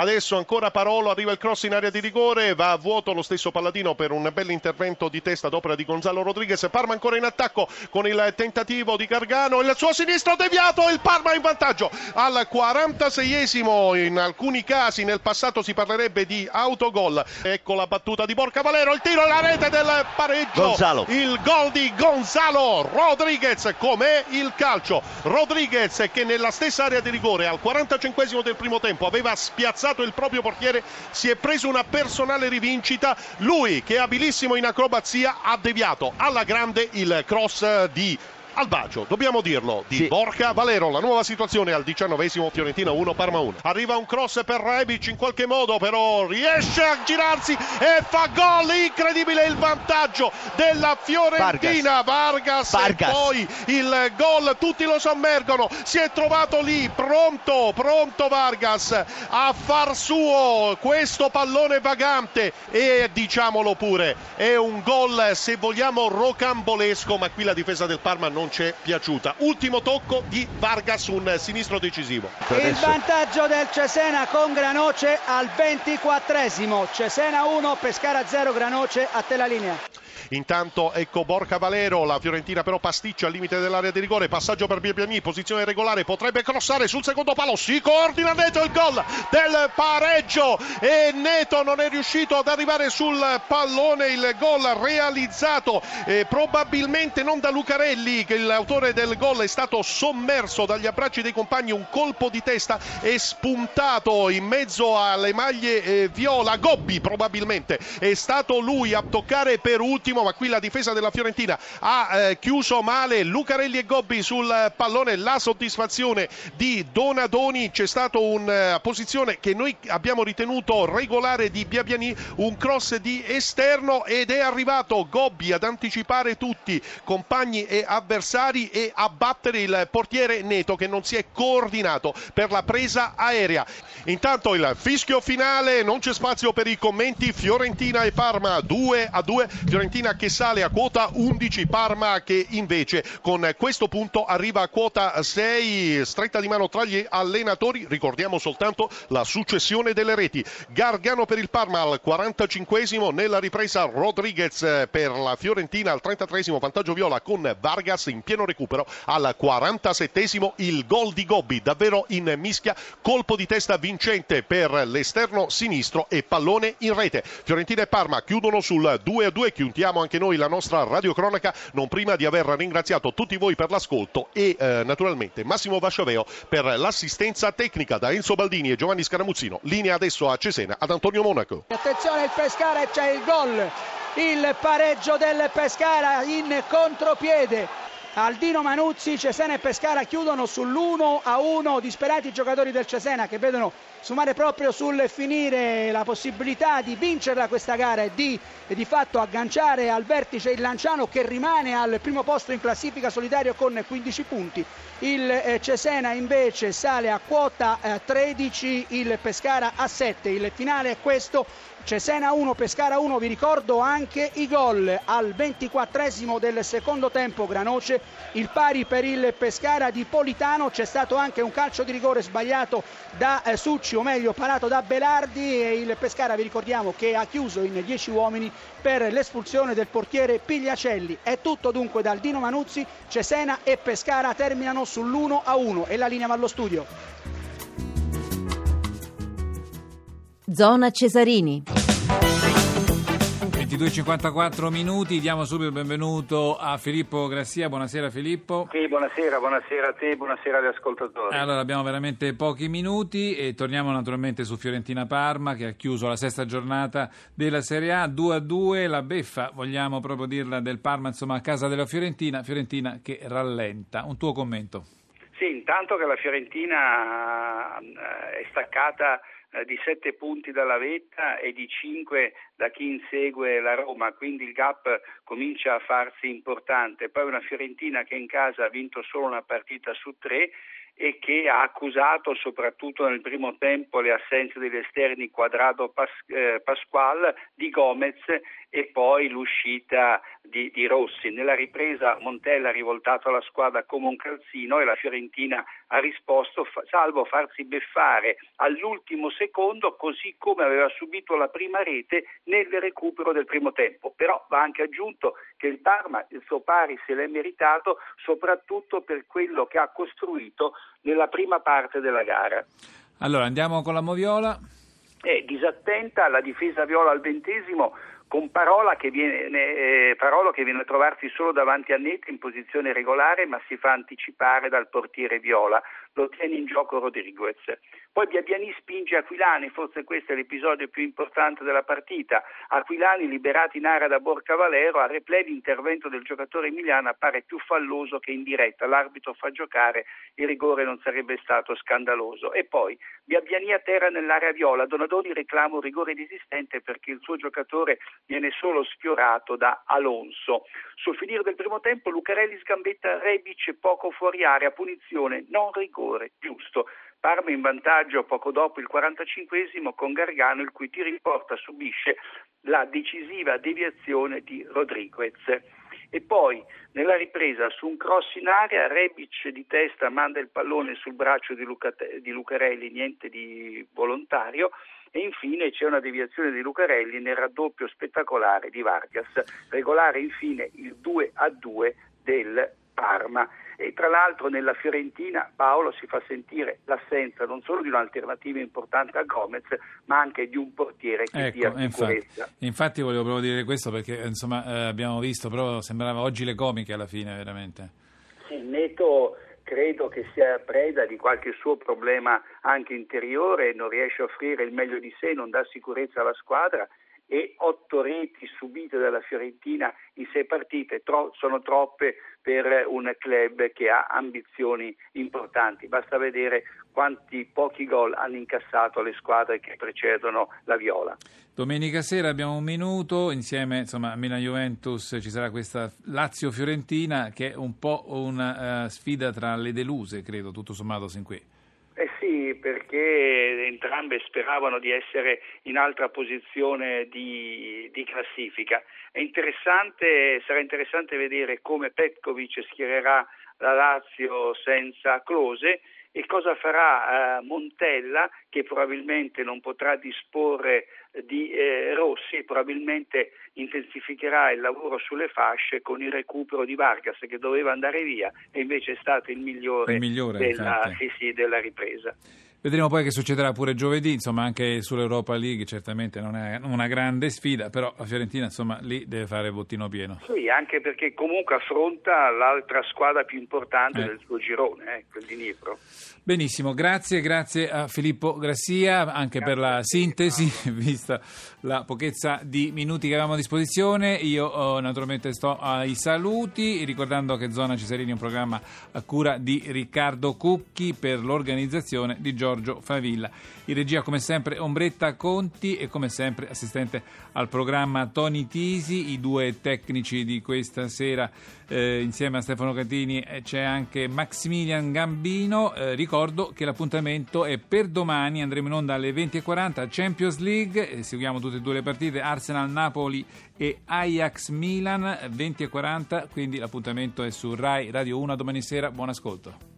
Adesso ancora Parolo, arriva il cross in area di rigore, va a vuoto lo stesso Palladino per un bel intervento di testa d'opera di Gonzalo Rodriguez. Parma ancora in attacco con il tentativo di Gargano, il suo sinistro deviato, il Parma in vantaggio al 46esimo. In alcuni casi nel passato si parlerebbe di autogol. Ecco la battuta di Borca Valero, il tiro alla rete del pareggio. Gonzalo. Il gol di Gonzalo Rodriguez, com'è il calcio. Rodriguez che nella stessa area di rigore al 45esimo del primo tempo aveva spiazzato il proprio portiere, si è preso una personale rivincita. Lui che è abilissimo in acrobazia ha deviato alla grande il cross di al bacio, dobbiamo dirlo, di sì. Borca Valero. La nuova situazione al diciannovesimo, Fiorentina 1, Parma 1. Arriva un cross per Rebic in qualche modo, però riesce a girarsi e fa gol. Incredibile il vantaggio della Fiorentina. Vargas, Vargas, Vargas. e poi il gol, tutti lo sommergono. Si è trovato lì, pronto, pronto Vargas a far suo questo pallone vagante e diciamolo pure, è un gol se vogliamo rocambolesco, ma qui la difesa del Parma non non ci è piaciuta. Ultimo tocco di Vargas, un sinistro decisivo. Il vantaggio del Cesena con Granoce al 24esimo. Cesena 1, Pescara 0, Granoce a te la linea. Intanto ecco Borca Valero, la Fiorentina però pasticcia al limite dell'area di rigore, passaggio per Biabiani, posizione regolare, potrebbe crossare sul secondo palo, si coordina Neto il gol del pareggio e Neto non è riuscito ad arrivare sul pallone, il gol realizzato eh, probabilmente non da Lucarelli che l'autore del gol è stato sommerso dagli abbracci dei compagni, un colpo di testa è spuntato in mezzo alle maglie eh, viola, Gobbi probabilmente è stato lui a toccare per ultimo ma qui la difesa della Fiorentina. Ha eh, chiuso male Lucarelli e Gobbi sul pallone, la soddisfazione di Donadoni, c'è stata una uh, posizione che noi abbiamo ritenuto regolare di Biabiani, un cross di esterno ed è arrivato Gobbi ad anticipare tutti, compagni e avversari e a battere il portiere Neto che non si è coordinato per la presa aerea. Intanto il fischio finale, non c'è spazio per i commenti, Fiorentina e Parma 2 a 2, Fiorentina Fiorentina che sale a quota 11, Parma che invece con questo punto arriva a quota 6, stretta di mano tra gli allenatori, ricordiamo soltanto la successione delle reti. Gargano per il Parma al 45 nella ripresa Rodriguez per la Fiorentina al 33 vantaggio viola con Vargas in pieno recupero al 47 il gol di Gobbi davvero in mischia, colpo di testa vincente per l'esterno sinistro e pallone in rete. Fiorentina e Parma chiudono sul 2-2, chiudiamo anche noi la nostra radiocronaca, non prima di aver ringraziato tutti voi per l'ascolto e eh, naturalmente Massimo Vasciaveo per l'assistenza tecnica da Enzo Baldini e Giovanni Scaramuzzino. Linea adesso a Cesena ad Antonio Monaco. Attenzione il Pescara c'è il gol, il pareggio del Pescara in contropiede. Aldino Manuzzi, Cesena e Pescara chiudono sull'1 a 1 disperati i giocatori del Cesena che vedono sumare proprio sul finire la possibilità di vincerla questa gara e di, e di fatto agganciare al vertice il Lanciano che rimane al primo posto in classifica solitario con 15 punti. Il eh, Cesena invece sale a quota eh, 13, il Pescara a 7. Il finale è questo. Cesena 1, Pescara 1, vi ricordo anche i gol. Al 24 del secondo tempo Granoce, il pari per il Pescara di Politano, c'è stato anche un calcio di rigore sbagliato da eh, Succi o meglio parato da Belardi. E il Pescara vi ricordiamo che ha chiuso in 10 uomini per l'espulsione del portiere Pigliacelli. È tutto dunque dal Dino Manuzzi, Cesena e Pescara terminano sull'1 a 1 e la linea va allo studio. Zona Cesarini. 22.54 minuti, diamo subito il benvenuto a Filippo Grassia. Buonasera Filippo. Sì, buonasera, buonasera a te, buonasera agli ascoltatori. Allora, abbiamo veramente pochi minuti e torniamo naturalmente su Fiorentina Parma che ha chiuso la sesta giornata della Serie A 2 a 2, la beffa, vogliamo proprio dirla, del Parma, insomma, a casa della Fiorentina, Fiorentina che rallenta. Un tuo commento? Sì, intanto che la Fiorentina eh, è staccata eh, di 7 punti dalla vetta e di 5 da chi insegue la Roma, quindi il gap comincia a farsi importante. Poi una Fiorentina che in casa ha vinto solo una partita su tre e che ha accusato soprattutto nel primo tempo le assenze degli esterni Quadrado Pas- eh, Pasquale di Gomez e poi l'uscita di, di, Rossi. Nella ripresa Montella ha rivoltato la squadra come un calzino e la Fiorentina ha risposto fa- salvo farsi beffare all'ultimo secondo così come aveva subito la prima rete nel recupero del primo tempo. Però va anche aggiunto che il Parma il suo pari se l'è meritato soprattutto per quello che ha costruito nella prima parte della gara. Allora andiamo con la Moviola. È disattenta la difesa viola al ventesimo con Parola che, viene, eh, Parolo che viene a trovarsi solo davanti a Netta in posizione regolare ma si fa anticipare dal portiere Viola, lo tiene in gioco Rodriguez. Poi Biabiani spinge Aquilani, forse questo è l'episodio più importante della partita. Aquilani liberato in area da Borca Valero, a replay l'intervento del giocatore emiliano appare più falloso che in diretta. L'arbitro fa giocare, il rigore non sarebbe stato scandaloso. E poi Biabiani a terra nell'area viola, Donadoni reclama un rigore inesistente perché il suo giocatore viene solo sfiorato da Alonso. Sul finire del primo tempo Lucarelli sgambetta Rebic poco fuori area, punizione, non rigore, giusto. Parma in vantaggio poco dopo il 45esimo con Gargano il cui tiro in porta subisce la decisiva deviazione di Rodriguez. E poi nella ripresa su un cross in area Rebic di testa manda il pallone sul braccio di, Luca, di Lucarelli, niente di volontario e infine c'è una deviazione di Lucarelli nel raddoppio spettacolare di Vargas, regolare infine il 2 a 2 del Parma e tra l'altro nella Fiorentina Paolo si fa sentire l'assenza non solo di un'alternativa importante a Gomez ma anche di un portiere che ecco, dia sicurezza. Infatti, infatti volevo proprio dire questo perché insomma eh, abbiamo visto però sembrava oggi le comiche alla fine veramente. Sì, Neto credo che sia preda di qualche suo problema anche interiore, non riesce a offrire il meglio di sé, non dà sicurezza alla squadra e otto reti subite dalla Fiorentina in sei partite tro- sono troppe per un club che ha ambizioni importanti. Basta vedere quanti pochi gol hanno incassato le squadre che precedono la Viola. Domenica sera abbiamo un minuto, insieme insomma, a Milan-Juventus ci sarà questa Lazio-Fiorentina che è un po' una uh, sfida tra le deluse, credo, tutto sommato sin qui. Perché entrambe speravano di essere in altra posizione di, di classifica. Interessante, sarà interessante vedere come Petkovic schiererà la Lazio senza Close e cosa farà eh, Montella che probabilmente non potrà disporre di eh, Rossi, probabilmente intensificherà il lavoro sulle fasce con il recupero di Vargas che doveva andare via e invece è stato il migliore, il migliore della, sì, sì, della ripresa. Vedremo poi che succederà pure giovedì, insomma anche sull'Europa League certamente non è una grande sfida, però la Fiorentina insomma lì deve fare bottino pieno. Sì, anche perché comunque affronta l'altra squadra più importante eh. del suo girone, eh, quel di Nipro. Benissimo, grazie, grazie a Filippo Grassia anche grazie per la sintesi, vista la pochezza di minuti che avevamo a disposizione. Io oh, naturalmente sto ai saluti, ricordando che Zona Cesarini è un programma a cura di Riccardo Cucchi per l'organizzazione di Giorgio Favilla. In regia come sempre Ombretta Conti e come sempre assistente al programma Tony Tisi, i due tecnici di questa sera eh, insieme a Stefano Catini eh, c'è anche Maximilian Gambino. Eh, ricordo che l'appuntamento è per domani, andremo in onda alle 20.40 Champions League, seguiamo tutte e due le partite. Arsenal-Napoli e Ajax-Milan 20.40, quindi l'appuntamento è su Rai Radio 1 domani sera, buon ascolto.